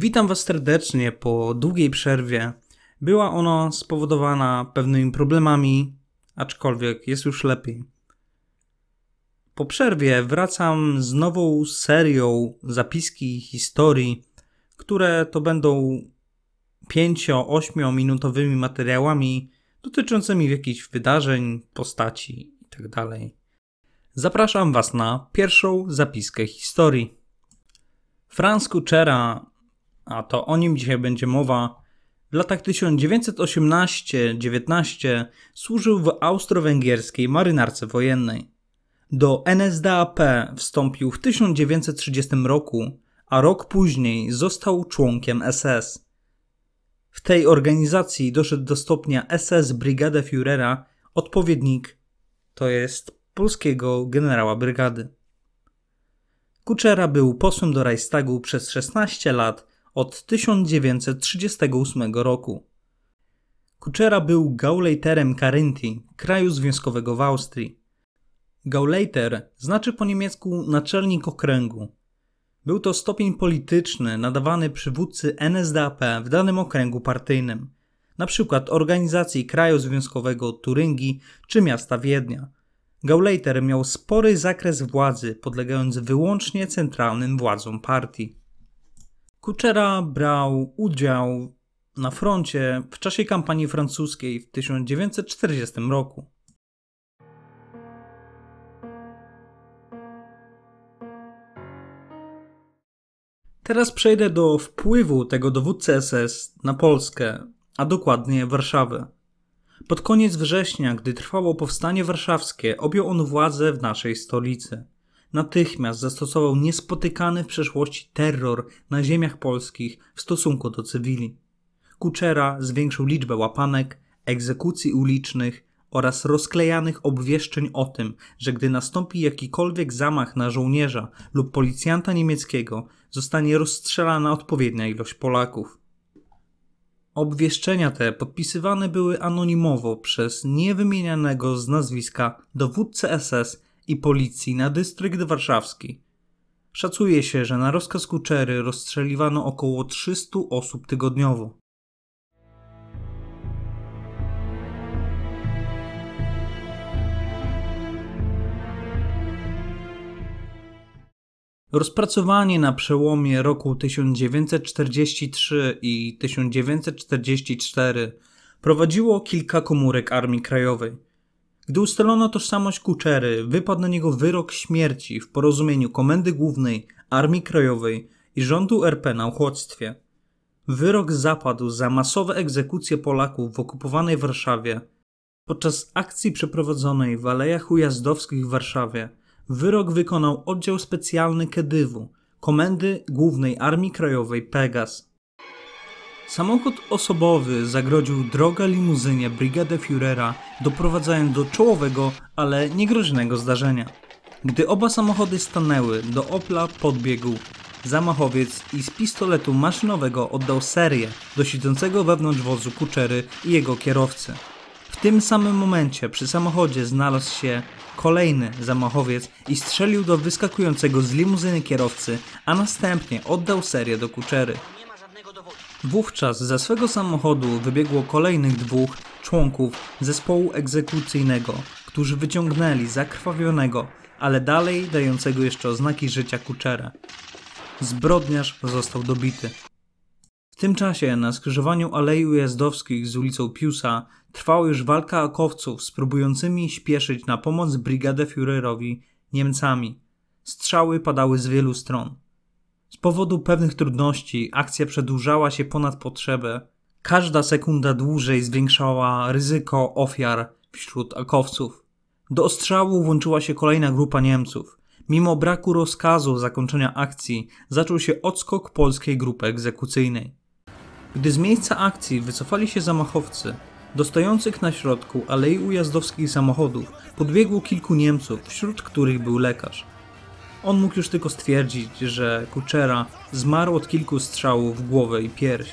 Witam Was serdecznie po długiej przerwie. Była ona spowodowana pewnymi problemami, aczkolwiek jest już lepiej. Po przerwie wracam z nową serią zapiski historii, które to będą 5-8 minutowymi materiałami dotyczącymi jakichś wydarzeń, postaci itd. Zapraszam Was na pierwszą zapiskę historii. Franz Kuczera, a to o nim dzisiaj będzie mowa, w latach 1918-19 służył w austro-węgierskiej marynarce wojennej. Do NSDAP wstąpił w 1930 roku, a rok później został członkiem SS. W tej organizacji doszedł do stopnia SS Brigade Führera, odpowiednik to jest polskiego generała brygady. Kuczera był posłem do Reichstagu przez 16 lat od 1938 roku. Kuczera był Gauleiterem Carynthii, kraju związkowego w Austrii. Gauleiter znaczy po niemiecku naczelnik okręgu. Był to stopień polityczny nadawany przywódcy NSDAP w danym okręgu partyjnym, np. organizacji kraju związkowego Turyngii czy miasta Wiednia. Gauleiter miał spory zakres władzy, podlegając wyłącznie centralnym władzom partii. Kuczera brał udział na froncie w czasie kampanii francuskiej w 1940 roku. Teraz przejdę do wpływu tego dowódcy SS na Polskę, a dokładnie Warszawę. Pod koniec września, gdy trwało powstanie warszawskie, objął on władzę w naszej stolicy. Natychmiast zastosował niespotykany w przeszłości terror na ziemiach polskich w stosunku do cywili. Kuczera zwiększył liczbę łapanek, egzekucji ulicznych oraz rozklejanych obwieszczeń o tym, że gdy nastąpi jakikolwiek zamach na żołnierza lub policjanta niemieckiego, zostanie rozstrzelana odpowiednia ilość Polaków. Obwieszczenia te podpisywane były anonimowo przez niewymienianego z nazwiska dowódcę SS i policji na dystrykt warszawski. Szacuje się, że na rozkaz Kuczery rozstrzeliwano około 300 osób tygodniowo. Rozpracowanie na przełomie roku 1943 i 1944 prowadziło kilka komórek Armii Krajowej. Gdy ustalono tożsamość Kuczery, wypadł na niego wyrok śmierci w porozumieniu Komendy Głównej Armii Krajowej i rządu RP na uchodźstwie. Wyrok zapadł za masowe egzekucje Polaków w okupowanej Warszawie. Podczas akcji przeprowadzonej w Alejach Ujazdowskich w Warszawie Wyrok wykonał oddział specjalny Kedywu, Komendy Głównej Armii Krajowej Pegas. Samochód osobowy zagrodził drogę limuzynie Brigade Führera, doprowadzając do czołowego, ale niegroźnego zdarzenia. Gdy oba samochody stanęły, do Opla podbiegł zamachowiec i z pistoletu maszynowego oddał serię do siedzącego wewnątrz wozu Kuczery i jego kierowcy. W tym samym momencie przy samochodzie znalazł się kolejny zamachowiec i strzelił do wyskakującego z limuzyny kierowcy, a następnie oddał serię do kuczery. Wówczas ze swego samochodu wybiegło kolejnych dwóch członków zespołu egzekucyjnego, którzy wyciągnęli zakrwawionego, ale dalej dającego jeszcze oznaki życia kuczerę. Zbrodniarz został dobity. W tym czasie na skrzyżowaniu Alei Ujazdowskich z ulicą Piusa trwała już walka akowców z próbującymi śpieszyć na pomoc Brigadę Führerowi Niemcami. Strzały padały z wielu stron. Z powodu pewnych trudności akcja przedłużała się ponad potrzebę. Każda sekunda dłużej zwiększała ryzyko ofiar wśród akowców. Do ostrzału włączyła się kolejna grupa Niemców. Mimo braku rozkazu zakończenia akcji, zaczął się odskok polskiej grupy egzekucyjnej. Gdy z miejsca akcji wycofali się zamachowcy, do stojących na środku alei ujazdowskich samochodów podbiegło kilku Niemców, wśród których był lekarz. On mógł już tylko stwierdzić, że Kuczera zmarł od kilku strzałów w głowę i pierś.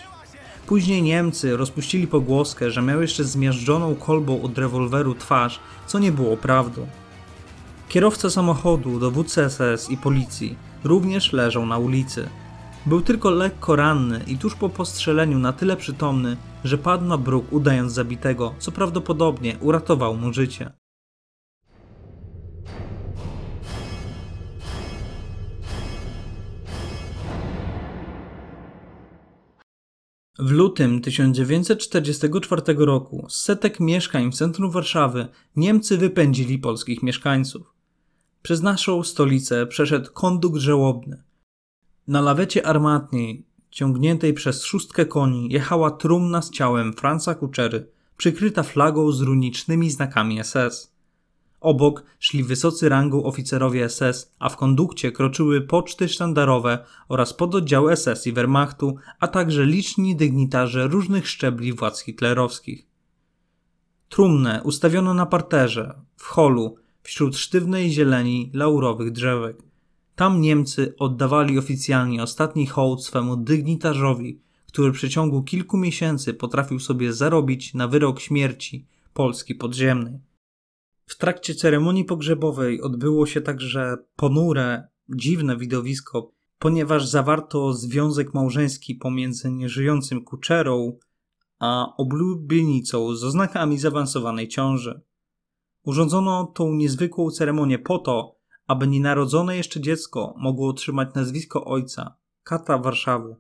Później Niemcy rozpuścili pogłoskę, że miał jeszcze zmiażdżoną kolbą od rewolweru twarz, co nie było prawdą. Kierowca samochodu, dowódca SS i policji również leżał na ulicy. Był tylko lekko ranny i tuż po postrzeleniu na tyle przytomny, że padł na bruk udając zabitego, co prawdopodobnie uratował mu życie. W lutym 1944 roku z setek mieszkań w centrum Warszawy Niemcy wypędzili polskich mieszkańców. Przez naszą stolicę przeszedł kondukt żałobny. Na lawecie armatniej, ciągniętej przez szóstkę koni, jechała trumna z ciałem Franca Kuczery, przykryta flagą z runicznymi znakami SS. Obok szli wysocy rangą oficerowie SS, a w kondukcie kroczyły poczty sztandarowe oraz pododdział SS i Wehrmachtu, a także liczni dygnitarze różnych szczebli władz hitlerowskich. Trumnę ustawiono na parterze, w holu, wśród sztywnej zieleni laurowych drzewek. Tam Niemcy oddawali oficjalnie ostatni hołd swemu dygnitarzowi, który w przeciągu kilku miesięcy potrafił sobie zarobić na wyrok śmierci Polski podziemnej. W trakcie ceremonii pogrzebowej odbyło się także ponure, dziwne widowisko, ponieważ zawarto związek małżeński pomiędzy nieżyjącym kuczerą a oblubienicą z oznakami zaawansowanej ciąży. Urządzono tą niezwykłą ceremonię po to, aby nienarodzone jeszcze dziecko mogło otrzymać nazwisko ojca, kata Warszawy.